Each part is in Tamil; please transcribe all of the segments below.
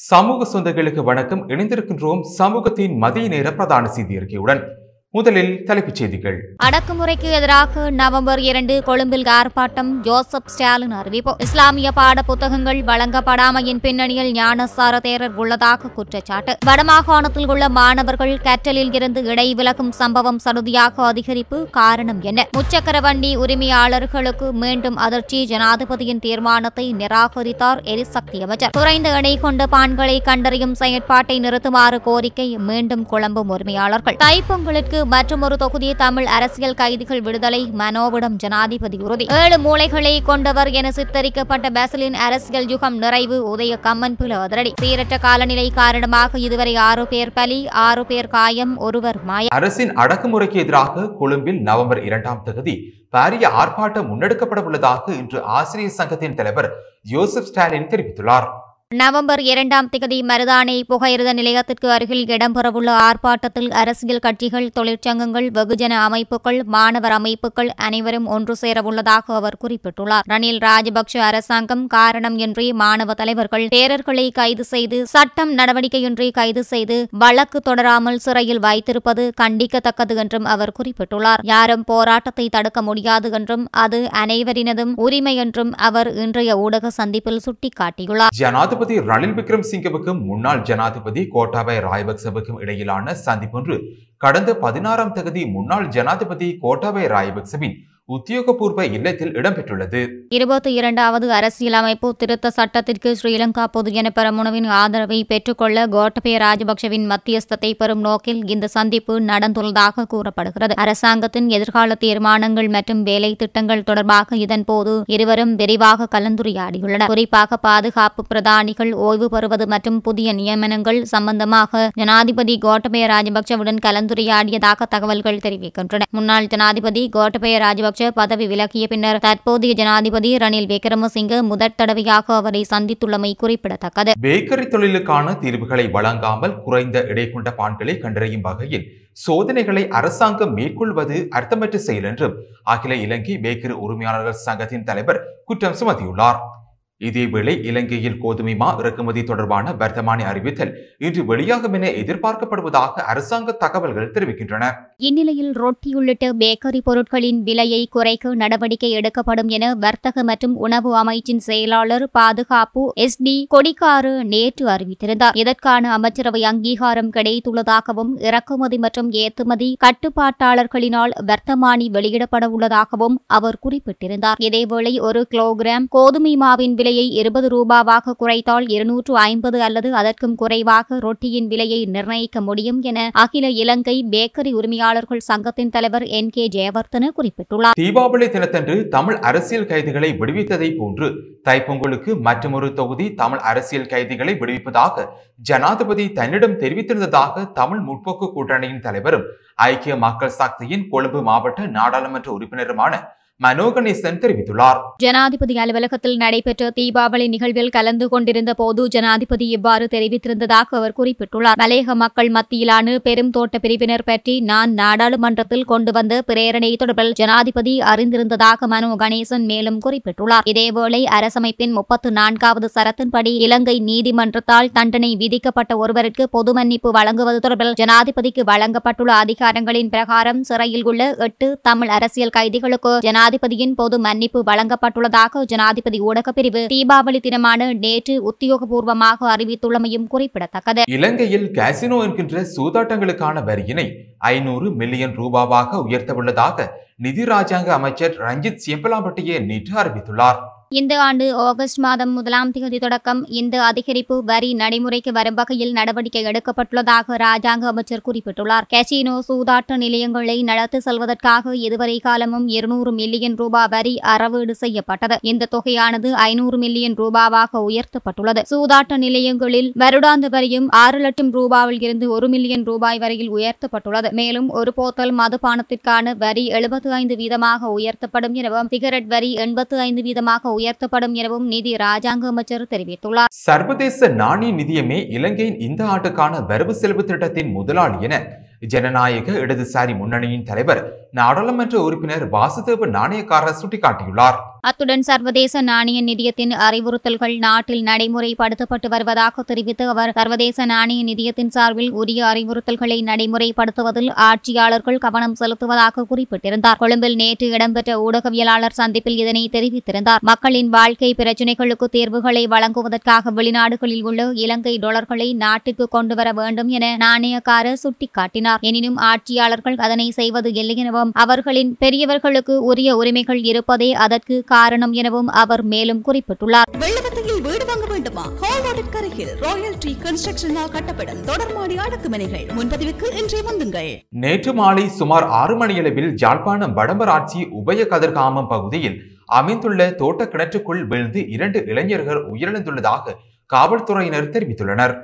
சமூக சொந்தங்களுக்கு வணக்கம். இணைந்திருக்கின்றோம் சமூகத்தின் மதிய நேர பிரதான செய்தி அறிக்கையுடன் முதலில் தலைப்புச் செய்திகள். அடக்குமுறைக்கு எதிராக நவம்பர் இரண்டு கொழும்பில் ஆர்ப்பாட்டம் ஜோசப் ஸ்டாலின் அறிவிப்பு. இஸ்லாமிய பாட புத்தகங்கள் வழங்கப்படாமையின் பின்னணியில் ஞானசார தேரர் உள்ளதாக குற்றச்சாட்டு. வடமாகாணத்தில் உள்ள மாணவர்கள் கற்றலில் இருந்து இடைவிலகும் சம்பவம் சடுதியாக அதிகரிப்பு காரணம் என்ன? முச்சக்கர வண்டி உரிமையாளர்களுக்கு மீண்டும் அதிர்ச்சி. ஜனாதிபதியின் தீர்மானத்தை நிராகரித்தார் எரிசக்தி அமைச்சர். குறைந்த எடை கொண்ட பான்களை கண்டறியும் செயற்பாட்டை நிறுத்துமாறு கோரிக்கை மீண்டும் குழம்பும் உரிமையாளர்கள். தைப்பொங்கலுக்கு மற்றொரு தொகுதி தமிழ் அரசியல் கைதிகள் விடுதலை மனோவிடம் ஜனாதிபதி உறுதி. ஏழு மூளைகளை கொண்டவர் என சித்தரிக்கப்பட்ட பேசலின் அரசியல் யுகம் நிறைவு உதய கம்மன் கம்மன்புல அதிரடி. சீரற்ற காலநிலை காரணமாக இதுவரை ஆறு பேர் பலி ஆறு பேர் காயம் ஒருவர் மாய. அரசின் அடக்குமுறைக்கு எதிராக கொழும்பில் நவம்பர் இரண்டாம் தேதி பாரிய ஆர்ப்பாட்டம் முன்னெடுக்கப்பட உள்ளதாக இன்று ஆசிரியர் சங்கத்தின் தலைவர் யோசப் ஸ்டாலின் தெரிவித்துள்ளார். நவம்பர் இரண்டாம் திகதி மருதானை புகையிரத நிலையத்திற்கு அருகில் இடம்பெறவுள்ள ஆர்ப்பாட்டத்தில் அரசியல் கட்சிகள் தொழிற்சங்கங்கள் வெகுஜன அமைப்புகள் மாணவர் அமைப்புகள் அனைவரும் ஒன்று சேரவுள்ளதாக அவர் குறிப்பிட்டுள்ளார். ரணில் ராஜபக்ஷ அரசாங்கம் காரணம் இன்றி மாணவ தலைவர்கள் தேரர்களை கைது செய்து சட்டம் நடவடிக்கையின்றி கைது செய்து வழக்கு தொடராமல் சிறையில் வைத்திருப்பது கண்டிக்கத்தக்கது என்றும் அவர் குறிப்பிட்டுள்ளார். யாரும் போராட்டத்தை தடுக்க முடியாது என்றும் அது அனைவரினதும் உரிமை என்றும் அவர் இன்றைய ஊடக சந்திப்பில் சுட்டிக்காட்டியுள்ளார். ஜனாதிபதி ரணில் விக்ரம் சிங்கவுக்கும் முன்னாள் ஜனாதிபதி கோட்டாபய ராயபக்சவுக்கும் இடையிலான சந்திப்பொன்று கடந்த பதினாறாம் தகுதி முன்னாள் ஜனாதிபதி கோட்டாபய ராயபக்சவின் உத்தியோகபூர்வ இல்லத்தில் இடம்பெற்றுள்ளது. இருபத்தி இரண்டாவது அரசியலமைப்பு திருத்த சட்டத்திற்கு ஸ்ரீலங்கா பொதுஜன பெரமுனவின் ஆதரவை பெற்றுக்கொள்ள கோட்டபய ராஜபக்ஷவின் மத்தியஸ்தத்தை பெறும் நோக்கில் இந்த சந்திப்பு நடந்துள்ளதாக கூறப்படுகிறது. அரசாங்கத்தின் எதிர்கால தீர்மானங்கள் மற்றும் வேலை திட்டங்கள் தொடர்பாக இதன்போது இருவரும் விரிவாக கலந்துரையாடியுள்ளனர். குறிப்பாக பாதுகாப்பு பிரதானிகள் ஓய்வு பெறுவது மற்றும் புதிய நியமனங்கள் சம்பந்தமாக ஜனாதிபதி கோட்டபய ராஜபக்ஷவுடன் கலந்துரையாடியதாக தகவல்கள் தெரிவிக்கின்றன. முன்னாள் ஜனாதிபதி கோட்டபய ராஜபக்ஷ பதவி விலகிய பின்னர் தற்போதைய ஜனாதிபதி ரணில் விக்ரமசிங்க முதற் தடவையாக அவரை சந்தித்துள்ளமை குறிப்பிடத்தக்கது. பேக்கரி தொழிலுக்கான தீர்வுகளை வழங்காமல் குறைந்த இடை கொண்ட பான்களை கண்டறியும் வகையில் சோதனைகளை அரசாங்கம் மேற்கொள்வது அர்த்தமற்ற செயல் என்றும் அகில இலங்கை பேக்கரி உரிமையாளர்கள் சங்கத்தின் தலைவர் குற்றம் சுமத்தியுள்ளார். இதேவேளை இலங்கையில் கோதுமை மா இறக்குமதி தொடர்பான வர்த்தமான அறிவித்தல் இன்று வெளியாகும் என எதிர்பார்க்கப்படுவதாக அரசாங்க தகவல்கள் தெரிவிக்கின்றன. இந்நிலையில் ரொட்டி உள்ளிட்ட பேக்கரி பொருட்களின் விலையை குறைக்க நடவடிக்கை எடுக்கப்படும் என வர்த்தக மற்றும் உணவு அமைச்சின் செயலாளர் பாதுகாப்பு எஸ் டி கொடிக்காறு நேற்று அறிவித்திருந்தார். இதற்கான அமைச்சரவை அங்கீகாரம் கிடைத்துள்ளதாகவும் இறக்குமதி மற்றும் ஏற்றுமதி கட்டுப்பாட்டாளர்களினால் வர்த்தமானி வெளியிடப்பட உள்ளதாகவும் அவர் குறிப்பிட்டிருந்தார். இதேவேளை ஒரு கிலோகிராம் கோதுமை மாவின் விலை விலையை இருபது ரூபாவாக குறைத்தால் இருநூற்று ஐம்பது அல்லது அதற்கும் குறைவாக ரொட்டியின் விலையை நிர்ணயிக்க முடியும் என அகில இலங்கை பேக்கரி உரிமையாளர்கள் சங்கத்தின் தலைவர் என் கே ஜெயவர்தன குறிப்பிட்டுள்ளார். தீபாவளி தினத்தன்று தமிழ் அரசியல் கைதிகளை விடுவித்ததை போன்று தைப்பொங்கலுக்கு மற்றொரு தொகுதி தமிழ் அரசியல் கைதிகளை விடுவிப்பதாக ஜனாதிபதி தன்னிடம் தெரிவித்திருந்ததாக தமிழ் முற்போக்கு கூட்டணியின் தலைவரும் ஐக்கிய மக்கள் சக்தியின் கொழும்பு மாவட்ட நாடாளுமன்ற உறுப்பினருமான மனோ கணேசன் தெரிவித்துள்ளார். ஜனாதிபதி அலுவலகத்தில் நடைபெற்ற தீபாவளி நிகழ்வில் கலந்து கொண்டிருந்த போது ஜனாதிபதி இவ்வாறு தெரிவித்திருந்ததாக அவர் குறிப்பிட்டுள்ளார். மலையக மக்கள் மத்தியிலான பெரும் தோட்ட பிரிவினர் பற்றி நான் நாடாளுமன்றத்தில் கொண்டு வந்த பிரேரணை தொடர்பில் ஜனாதிபதி அறிந்திருந்ததாக மனோ கணேசன் மேலும் குறிப்பிட்டுள்ளார். இதேவேளை அரசமைப்பின் முப்பத்து நான்காவது சரத்தின்படி இலங்கை நீதிமன்றத்தால் தண்டனை விதிக்கப்பட்ட ஒருவருக்கு பொது மன்னிப்பு வழங்குவது தொடர்பில் ஜனாதிபதிக்கு வழங்கப்பட்டுள்ள அதிகாரங்களின் பிரகாரம் சிறையில் உள்ள எட்டு தமிழ் அரசியல் கைதிகளுக்கு ஜனாதிபதி ஜனாதிபதியின் பொது மன்னிப்பு வழங்கப்பட்டுள்ளதாக ஜனாதிபதி ஊடகப்பிரிவு தீபாவளி தினமான நேற்று உத்தியோகபூர்வமாக அறிவித்துள்ளமையும் குறிப்பிடத்தக்கது. இலங்கையில் கேசினோ என்கின்ற சூதாட்டங்களுக்கான வரியினை ஐநூறு மில்லியன் ரூபாவாக உயர்த்தவுள்ளதாக நிதி ராஜாங்க அமைச்சர் ரஞ்சித் சியம்பலாம்பட்டியே நேற்று அறிவித்துள்ளார். இந்த ஆண்டு ஆகஸ்ட் மாதம் முதலாம் தேதி தொடக்கம். இந்த அதிகரிப்பு வரி நடைமுறைக்கு வரும் வகையில் நடவடிக்கை எடுக்கப்பட்டுள்ளதாக ராஜாங்க அமைச்சர் குறிப்பிட்டுள்ளார். கசினோ சூதாட்ட நிலையங்களை நடத்தி செல்வதற்காக இதுவரை காலமும் இருநூறு மில்லியன் ரூபாய் வரி அறவீடு செய்யப்பட்டது. இந்த தொகையானது ஐநூறு மில்லியன் ரூபாவாக உயர்த்தப்பட்டுள்ளது. சூதாட்ட நிலையங்களில் வருடாந்த வரியும் ஆறு லட்சம் ரூபாவில் இருந்து ஒரு மில்லியன் ரூபாய் வரையில் உயர்த்தப்பட்டுள்ளது. மேலும் ஒரு போத்தல் மதுபானத்திற்கான வரி எழுபத்து ஐந்து வீதமாக உயர்த்தப்படும் எனவும் சிகரெட் வரி எண்பத்து ஐந்து வீதமாக உயர்த்தப்படும் எனவும் நிதி ராஜாங்க அமைச்சர் தெரிவித்துள்ளார். சர்வதேச நாணய நிதியமே இலங்கையின் இந்த ஆண்டுக்கான வரவு செலவு திட்டத்தின் முதலாளி என ஜனநாயக இடதுசாரி முன்னணியின் தலைவர் நாடாளுமன்ற உறுப்பினர் வாசுதேவ நாணயக்காரர் சுட்டிக்காட்டியுள்ளார். அத்துடன் சர்வதேச நாணய நிதியத்தின் அறிவுறுத்தல்கள் நாட்டில் நடைமுறைப்படுத்தப்பட்டு வருவதாக தெரிவித்து அவர் சர்வதேச நாணய நிதியத்தின் சார்பில் உரிய அறிவுறுத்தல்களை நடைமுறைப்படுத்துவதில் ஆட்சியாளர்கள் கவனம் செலுத்துவதாக குறிப்பிட்டிருந்தார். கொழும்பில் நேற்று இடம்பெற்ற ஊடகவியலாளர் சந்திப்பில் இதனை தெரிவித்திருந்தார். மக்களின் வாழ்க்கை பிரச்சினைகளுக்கு தீர்வுகளை வழங்குவதற்காக வெளிநாடுகளில் உள்ள இலங்கை டொலர்களை நாட்டிற்கு கொண்டுவர வேண்டும் என நாணயக்காரர் சுட்டிக்காட்டினார். எனினும் ஆட்சியாளர்கள் அதனை செய்வது இல்லை எனவும் அவர்களின் பெரியவர்களுக்கு உரிய உரிமைகள் இருப்பதே அதற்கு காரணம் எனவும் அவர் மேலும் குறிப்பிட்டுள்ளார். வெள்ளவத்தையில் வீடு வாங்க வேண்டுமா? கரையில் ராயல் ட்ரீ கன்ஸ்ட்ரக்ஷனால் கட்டப்படும். தொடர்மாடி அடுக்குமனைகள் முன்பதிவுக்கு இன்றே வந்துங்கள். நேற்று மாலை சுமார் ஆறு மணியளவில் யாழ்ப்பாணம் வடமராட்சி உபய கதிர்காமம் பகுதியில் அமைந்துள்ள தோட்ட கிணற்றுக்குள் விழுந்து இரண்டு இளைஞர்கள் உயிரிழந்துள்ளதாக காவல்துறையினர் தெரிவித்துள்ளனர்.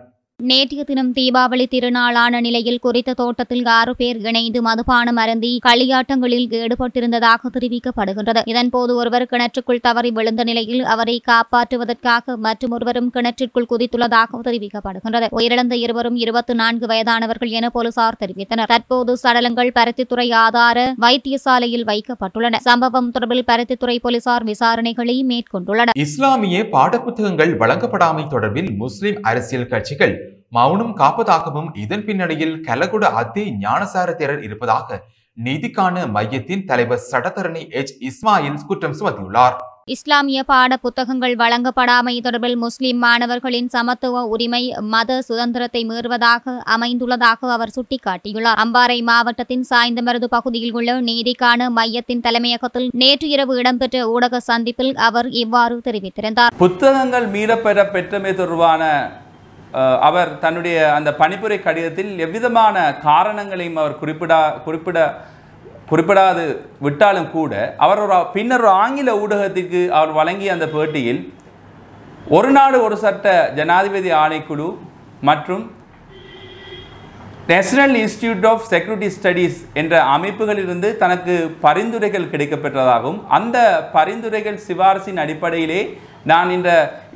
நேற்றைய தினம் தீபாவளி திருநாளான நிலையில் குறித்த தோட்டத்தில் ஆறு பேர் இணைந்து மதுபானம் அருந்தி களியாட்டங்களில் ஈடுபட்டிருந்ததாக தெரிவிக்கப்படுகின்றது. இதன்போது ஒருவர் கிணற்றுக்குள் தவறி விழுந்த நிலையில் அவரை காப்பாற்றுவதற்காக மற்றும் ஒருவரும் கிணற்றிற்குள் குதித்துள்ளதாக தெரிவிக்கப்படுகின்றது. உயிரிழந்த இருவரும் இருபத்தி நான்கு வயதானவர்கள் என போலீசார் தெரிவித்தனர். தற்போது சடலங்கள் பருத்தித்துறை ஆதார வைத்தியசாலையில் வைக்கப்பட்டுள்ளன. சம்பவம் தொடர்பில் பருத்தித்துறை போலீசார் விசாரணைகளை மேற்கொண்டுள்ளனர். இஸ்லாமிய பாடப்புத்தகங்கள் வழங்கப்படாமை தொடர்பில் முஸ்லிம் அரசியல் கட்சிகள் மௌனம் காப்பதாகவும் இதன் பின்னணியில் கலகுட அத்தி ஞானசார தேரர் இருப்பதாக நீதிக்கான மையத்தின் தலைவர் சடத்தரணி எச். இஸ்மாயில் குற்றம் சுமத்தியுள்ளார். இஸ்லாமிய பாட புத்தகங்கள் வழங்கப்படாமை தொடர்பில் முஸ்லிம் மாணவர்களின் சமத்துவ உரிமை மத சுதந்திரத்தை மீறுவதாக அமைந்துள்ளதாக அவர் சுட்டிக்காட்டியுள்ளார். அம்பாறை மாவட்டத்தின் சாய்ந்தமருது பகுதியில் உள்ள நீதிக்கான மையத்தின் தலைமையகத்தில் நேற்று இரவு இடம்பெற்ற ஊடக சந்திப்பில் அவர் இவ்வாறு தெரிவித்திருந்தார். புத்தகங்கள் மீறப்பெற பெற்றமை தொடர்பான அவர் தன்னுடைய அந்த பணிப்புரை கடிதத்தில் எவ்விதமான காரணங்களையும் அவர் குறிப்பிடா குறிப்பிட குறிப்பிடாது விட்டாலும் கூட அவர் ஒரு பின்னர் ஒரு ஆங்கில ஊடகத்திற்கு அவர் வழங்கிய அந்த பேட்டியில் ஒரு நாடு ஒரு சட்ட ஜனாதிபதி ஆணைக்குழு மற்றும் national institute of security studies என்ற அமைப்புகளிலிருந்து தனக்கு பரிந்துரைகள் கிடைக்கப்பெற்றதாகவும் அந்த பரிந்துரைகள் சிபாரிசின் அடிப்படையிலே நான் இந்த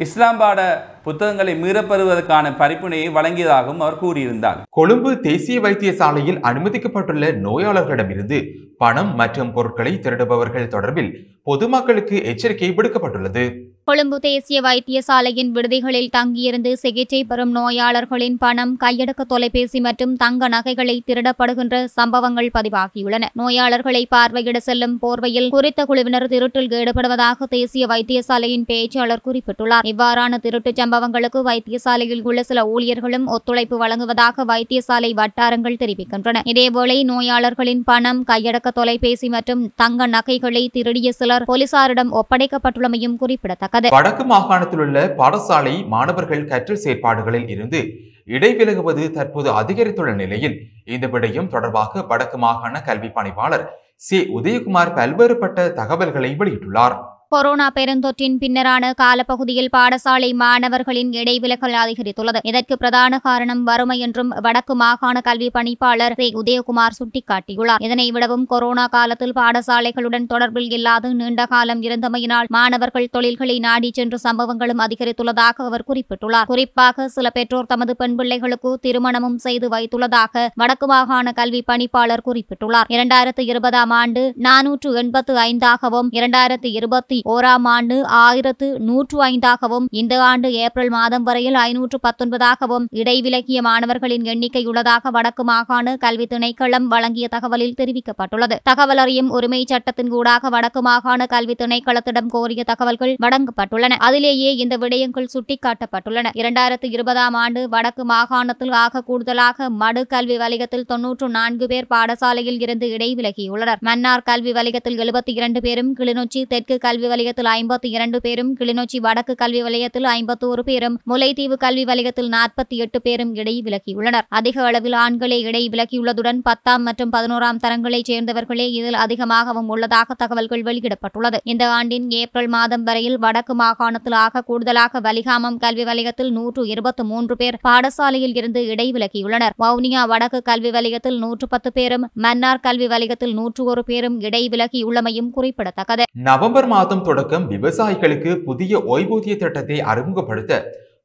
இஸ்லாம் பாட புத்தகங்களை மீறப்பெறுவதற்கான பரிப்புரையை வழங்கியதாகவும் அவர் கூறியிருந்தார். கொழும்பு தேசிய வைத்தியசாலையில் அனுமதிக்கப்பட்டுள்ள நோயாளர்களிடமிருந்து பணம் மற்றும் பொருட்களை திருடுபவர்கள் தொடர்பில் பொதுமக்களுக்கு எச்சரிக்கை விடுக்கப்பட்டுள்ளது. கொழும்பு தேசிய வைத்தியசாலையின் விடுதிகளில் தங்கியிருந்து சிகிச்சை பெறும் நோயாளர்களின் பணம் கையடக்க தொலைபேசி மற்றும் தங்க நகைகளை திருடப்படுகின்ற சம்பவங்கள் பதிவாகியுள்ளன. நோயாளர்களை பார்வையிட செல்லும் போர்வையில் குறித்த குழுவினர் திருட்டில் ஈடுபடுவதாக தேசிய வைத்தியசாலையின் பேச்சாளர் குறிப்பிட்டுள்ளார். இவ்வாறான திருட்டுச் சம்பவங்களுக்கு வைத்தியசாலையில் உள்ள சில ஊழியர்களும் ஒத்துழைப்பு வழங்குவதாக வைத்தியசாலை வட்டாரங்கள் தெரிவிக்கின்றன. இதேவேளை நோயாளர்களின் பணம் கையடக்க தொலைபேசி மற்றும் தங்க நகைகளை திருடிய சிலர் போலீசாரிடம் ஒப்படைக்கப்பட்டுள்ளமையும் குறிப்பிடத்தக்கது. வடக்கு மாகாணத்தில் உள்ள பாடசாலை மாணவர்கள் கற்றல் செயற்பாடுகளில் இருந்து இடைவிலகுவது தற்போது அதிகரித்துள்ள நிலையில் இந்த விடயம் தொடர்பாக வடக்கு மாகாண கல்வி பணிப்பாளர் சி. உதயகுமார் பல்வேறுபட்ட தகவல்களை வெளியிட்டுள்ளார். கொரோனா பெருந்தொற்றின் பின்னரான காலப்பகுதியில் பாடசாலை மாணவர்களின் இடைவிலகல் அதிகரித்துள்ளது. இதற்கு பிரதான காரணம் வறுமை என்றும் வடக்கு மாகாண கல்வி பணிப்பாளர் உதயகுமார் சுட்டிக்காட்டியுள்ளார். இதனை விடவும் கொரோனா காலத்தில் பாடசாலைகளுடன் தொடர்பில் இல்லாது நீண்ட காலம் இருந்தமையினால் மாணவர்கள் தொழில்களை நாடி சென்ற சம்பவங்களும் அதிகரித்துள்ளதாக அவர் குறிப்பிட்டுள்ளார். குறிப்பாக சில பெற்றோர் தமது பெண் பிள்ளைகளுக்கு திருமணமும் செய்து வைத்துள்ளதாக வடக்கு மாகாண கல்வி பணிப்பாளர் குறிப்பிட்டுள்ளார். இரண்டாயிரத்து இருபதாம் ஆண்டு நானூற்று எண்பத்து ஐந்தாகவும் இரண்டாயிரத்து இருபத்தி ஓராம் ஆண்டு ஆயிரத்து நூற்று ஐந்தாகவும் இந்த ஆண்டு ஏப்ரல் மாதம் வரையில் ஐநூற்று பத்தொன்பதாகவும் இடைவிலகிய மாணவர்களின் எண்ணிக்கை உள்ளதாக வடக்கு மாகாண கல்வி திணைக்களம் வழங்கிய தகவலில் தெரிவிக்கப்பட்டுள்ளது. தகவல் அறியும் உரிமை சட்டத்தின் கூடாக வடக்கு மாகாண கல்வி திணைக்களத்திடம் கோரிய தகவல்கள் வழங்கப்பட்டுள்ளன. அதிலேயே இந்த விடயங்கள் சுட்டிக்காட்டப்பட்டுள்ளன. இரண்டாயிரத்து இருபதாம் ஆண்டு வடக்கு மாகாணத்தில் ஆக கூடுதலாக மடு கல்வி வலயத்தில் தொன்னூற்று நான்கு பேர் பாடசாலையில் இருந்து இடைவிலகியுள்ளனர். மன்னார் கல்வி வலயத்தில் எழுபத்தி இரண்டு பேரும் கிளிநொச்சி தெற்கு கல்வி வலயத்தில் ஐம்பத்தி இரண்டு பேரும் கிளிநொச்சி வடக்கு கல்வி வலயத்தில் ஐம்பத்தோரு பேரும் முல்லைத்தீவு கல்வி வலயத்தில் நாற்பத்தி எட்டு பேரும் இடைவிலகியுள்ளனர். அதிக அளவில் ஆண்களே இடைவிலகியுள்ளதுடன் பத்தாம் மற்றும் பதினோராம் தரங்களைச் சேர்ந்தவர்களே இதில் அதிகமாகவும் உள்ளதாக தகவல்கள் வெளியிடப்பட்டுள்ளது. இந்த ஆண்டின் ஏப்ரல் மாதம் வரையில் வடக்கு மாகாணத்தில் ஆக கூடுதலாக வலிகாமம் கல்வி வலயத்தில் நூற்று இருபத்தி மூன்று பேர் பாடசாலையில் இருந்து இடைவிலகியுள்ளனர். வவுனியா வடக்கு கல்வி வலயத்தில் நூற்று பத்து பேரும் மன்னார் கல்வி வலயத்தில் நூற்று ஒரு பேரும் இடைவிலகியுள்ளமையும் குறிப்பிடத்தக்கது. நவம்பர் மாதம் மாதம் தொடக்கம் விவசாயிகளுக்கு புதிய ஓய்வூதிய திட்டத்தை அறிமுகப்படுத்த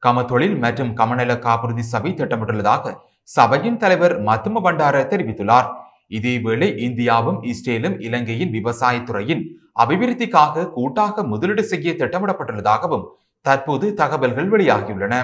கமத்தொழில் மற்றும் கமநல காப்புறுதி சபை திட்டமிட்டுள்ளதாக சபையின் தலைவர் மத்தும பண்டார தெரிவித்துள்ளார். இதேவேளை இந்தியாவும் இஸ்ரேலும் இலங்கையின் விவசாயத்துறையின் அபிவிருத்திக்காக கூட்டாக முதலீடு செய்ய திட்டமிடப்பட்டுள்ளதாகவும் தற்போது தகவல்கள் வெளியாகியுள்ளன.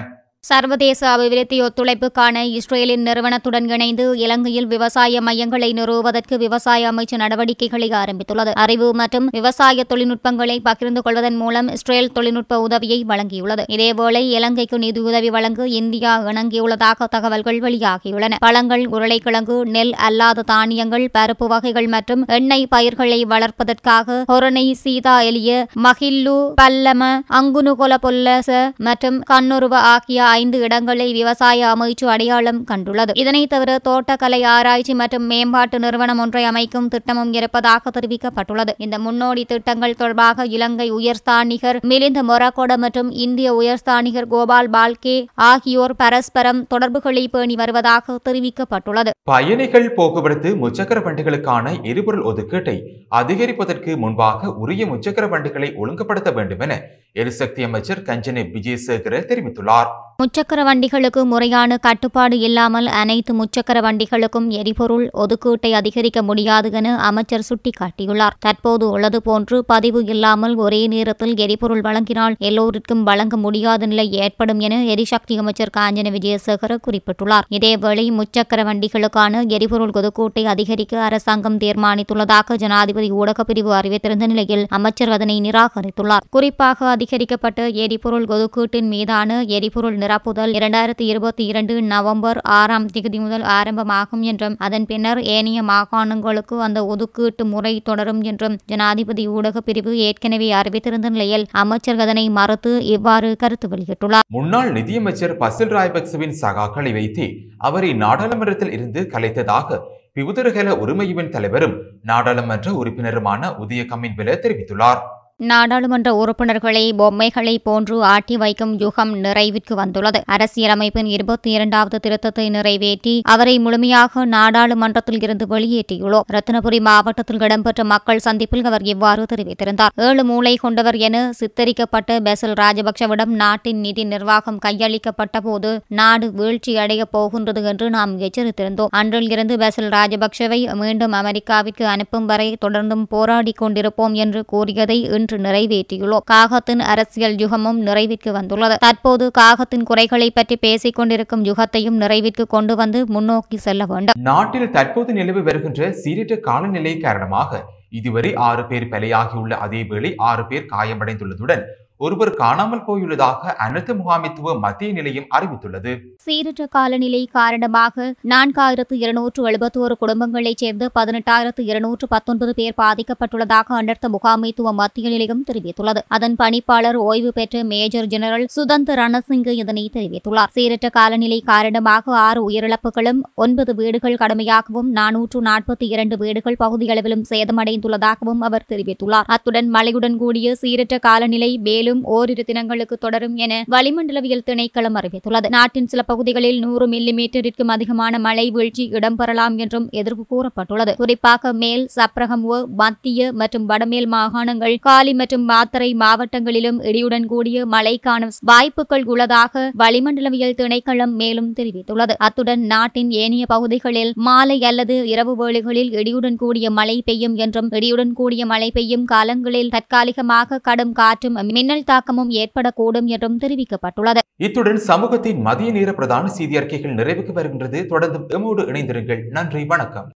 சர்வதேச அபிவிருத்தி ஒத்துழைப்புக்கான இஸ்ரேலின் நிறுவனத்துடன் இணைந்து இலங்கையில் விவசாய மையங்களை நிறுவுவதற்கு விவசாய அமைச்சு நடவடிக்கைகளை ஆரம்பித்துள்ளது. அறிவு மற்றும் விவசாய தொழில்நுட்பங்களை பகிர்ந்து கொள்வதன் மூலம் இஸ்ரேல் தொழில்நுட்ப உதவியை வழங்கியுள்ளது. இதேவேளை இலங்கைக்கு நிதியுதவி வழங்க இந்தியா இணங்கியுள்ளதாக தகவல்கள் வெளியாகியுள்ளன. பழங்கள் உருளைக்கிழங்கு நெல் அல்லாத தானியங்கள் பருப்பு வகைகள் மற்றும் எண்ணெய் பயிர்களை வளர்ப்பதற்காக ஹொரணை சீதா எலிய மகில்லு பல்லம அங்குனுகொலபொல்லச மற்றும் கண்ணுருவ ஆகிய ஐந்து இடங்களை விவசாய அமைச்சு அடையாளம் கண்டுள்ளது. இதனைத் தவிர தோட்டக்கலை ஆராய்ச்சி மற்றும் மேம்பாட்டு நிறுவனம் ஒன்றை அமைக்கும் திட்டமும் இருப்பதாக தெரிவிக்கப்பட்டுள்ளது. இந்த முன்னோடி திட்டங்கள் தொடர்பாக இலங்கை உயர்ஸ்தானிகர் மிலிந்த மொரகொட மற்றும் இந்திய உயர்ஸ்தானிகர் கோபால் பால்கே ஆகியோர் பரஸ்பரம் தொடர்புகளை பேணி வருவதாக தெரிவிக்கப்பட்டுள்ளது. பயணிகள் போக்குவரத்து முச்சக்கர வண்டிகளுக்கான எரிபொருள் ஒதுக்கீட்டை அதிகரிப்பதற்கு முன்பாக உரிய முச்சக்கர வண்டிகளை ஒழுங்குபடுத்த வேண்டும் என எரிசக்தி அமைச்சர் கஞ்சனி விஜயசேகர தெரிவித்துள்ளார். முச்சக்கர வண்டிகளுக்கு முறையான கட்டுப்பாடு இல்லாமல் அனைத்து முச்சக்கர வண்டிகளுக்கும் எரிபொருள் ஒதுக்கீட்டை அதிகரிக்க முடியாது என அமைச்சர் சுட்டிக்காட்டியுள்ளார். தற்போது உள்ளது போன்று பதிவு இல்லாமல் ஒரே நேரத்தில் எரிபொருள் வழங்கினால் எல்லோருக்கும் வழங்க முடியாத நிலை ஏற்படும் என எரிசக்தி அமைச்சர் காஞ்சன விஜயசேகர குறிப்பிட்டுள்ளார். இதேவேளை முச்சக்கர வண்டிகளுக்கான எரிபொருள் ஒதுக்கீட்டை அதிகரிக்க அரசாங்கம் தீர்மானித்துள்ளதாக ஜனாதிபதி ஊடகப் பிரிவு அறிவித்திருந்த நிலையில் அமைச்சர் அதனை நிராகரித்துள்ளார். குறிப்பாக அதிகரிக்கப்பட்ட எரிபொருள் ஒதுக்கீட்டின் மீதான எரிபொருள் நிரப்புதல் இரண்டாயிரத்தி இருபத்தி இரண்டு நவம்பர் ஆறாம் தேதி முதல் ஆரம்பமாகும் என்றும் அதன் பின்னர் ஏனைய மாகாணங்களுக்கு அந்த ஒதுக்கீட்டு முறை தொடரும் என்றும் ஜனாதிபதி ஊடக பிரிவு ஏற்கனவே அறிவித்திருந்த நிலையில் அமைச்சர் அதனை மறுத்து இவ்வாறு கருத்து வெளியிட்டுள்ளார். முன்னாள் நிதியமைச்சர் பசில் ராய்பக்சவின் சகாக்களை வைத்து அவரை நாடாளுமன்றத்தில் இருந்து கலைத்ததாக பிவுதரகல உரிமையுவின் தலைவரும் நாடாளுமன்ற உறுப்பினருமான உதய கம்மின்வில தெரிவித்துள்ளார். நாடாளுமன்ற உறுப்பினர்களை பொம்மைகளை போன்று ஆட்டி வைக்கும் யுகம் நிறைவிற்கு வந்துள்ளது. அரசியலமைப்பின் இருபத்தி இரண்டாவது திருத்தத்தை நிறைவேற்றி அவரை முழுமையாக நாடாளுமன்றத்தில் இருந்து வெளியேற்றியுள்ளோம். ரத்தினபுரி மாவட்டத்தில் இடம்பெற்ற மக்கள் சந்திப்பில் அவர் இவ்வாறு தெரிவித்திருந்தார். ஏழு மூளை கொண்டவர் என சித்தரிக்கப்பட்ட பெசல் ராஜபக்சவிடம் நாட்டின் நிதி நிர்வாகம் கையளிக்கப்பட்ட போது நாடு வீழ்ச்சி அடையப் போகின்றது என்று நாம் எச்சரித்திருந்தோம். அன்றில் இருந்து பெசல் ராஜபக்சவை மீண்டும் அமெரிக்காவிற்கு அனுப்பும் வரை தொடர்ந்தும் போராடி கொண்டிருப்போம் என்று கூறியதை இன்று இன்று நிறைவேற்றியுள்ளோம் காகத்தின் அரசியல் யுகமும் நிறைவிற்கு வந்துள்ளது. தற்போது காகத்தின் குறைகளை பற்றி பேசிக் கொண்டிருக்கும் யுகத்தையும் நிறைவிற்கு கொண்டு வந்து முன்னோக்கி செல்ல வேண்டும். நாட்டில் தற்போது நிலவி வருகின்ற சீரிட்ட காலநிலை காரணமாக இதுவரை ஆறு பேர் பலியாகியுள்ள அதேவேளை ஆறு பேர் காயமடைந்துள்ளதுடன் ஒருவர் காணாமல் போயுள்ளதாக அனைத்து முகாமித்துவ மத்திய நிலையம் அறிவித்துள்ளது. சீரற்ற காலநிலை காரணமாக நான்காயிரத்து இருநூற்று எழுபத்தோரு குடும்பங்களைச் சேர்ந்த பதினெட்டாயிரத்து இருநூற்று பத்தொன்பது பேர் பாதிக்கப்பட்டுள்ளதாக அனர்த்த முகாமைத்துவ மத்திய நிலையம் தெரிவித்துள்ளது. அதன் பணிப்பாளர் ஓய்வு பெற்ற மேஜர் ஜெனரல் சுதந்த் ரணசிங்க இதனை தெரிவித்துள்ளார். சீரற்ற காலநிலை காரணமாக ஆறு உயிரிழப்புகளும் ஒன்பது வீடுகள் கடுமையாகவும் நானூற்று நாற்பத்தி இரண்டு வீடுகள் பகுதியளவிலும் சேதமடைந்துள்ளதாகவும் அவர் தெரிவித்துள்ளார். அத்துடன் மழையுடன் கூடிய சீரற்ற காலநிலை மேலும் ஓரிரு தினங்களுக்கு தொடரும் என வளிமண்டலவியல் திணைக்களம் அறிவித்துள்ளது. நாட்டின் சில பகுதிகளில் நூறு மில்லி மீட்டரிற்கும் அதிகமான மழை வீழ்ச்சி இடம்பெறலாம் என்றும் எதிர்ப்பு கூறப்பட்டுள்ளது. குறிப்பாக மேல் சப்ரகமுவ மத்திய மற்றும் வடமேல் மாகாணங்கள் காலி மற்றும் மாத்தரை மாவட்டங்களிலும் இடியுடன் கூடிய மழைக்கான வாய்ப்புகள் உள்ளதாக வளிமண்டலவியல் திணைக்களம் மேலும் தெரிவித்துள்ளது. அத்துடன் நாட்டின் ஏனைய பகுதிகளில் மாலை அல்லது இரவு வேளைகளில் இடியுடன் கூடிய மழை பெய்யும் என்றும் இடியுடன் கூடிய மழை பெய்யும் காலங்களில் தற்காலிகமாக கடும் காற்றும் மின்னல் தாக்கமும் ஏற்படக்கூடும் என்றும் தெரிவிக்கப்பட்டுள்ளது. இத்துடன் சமூகத்தின் மதிய நேர பிரதான செய்தி அறிக்கைகள் நிறைவுக்கு வருகின்றது. தொடர்ந்து எமோடு இணைந்திருங்கள். நன்றி வணக்கம்.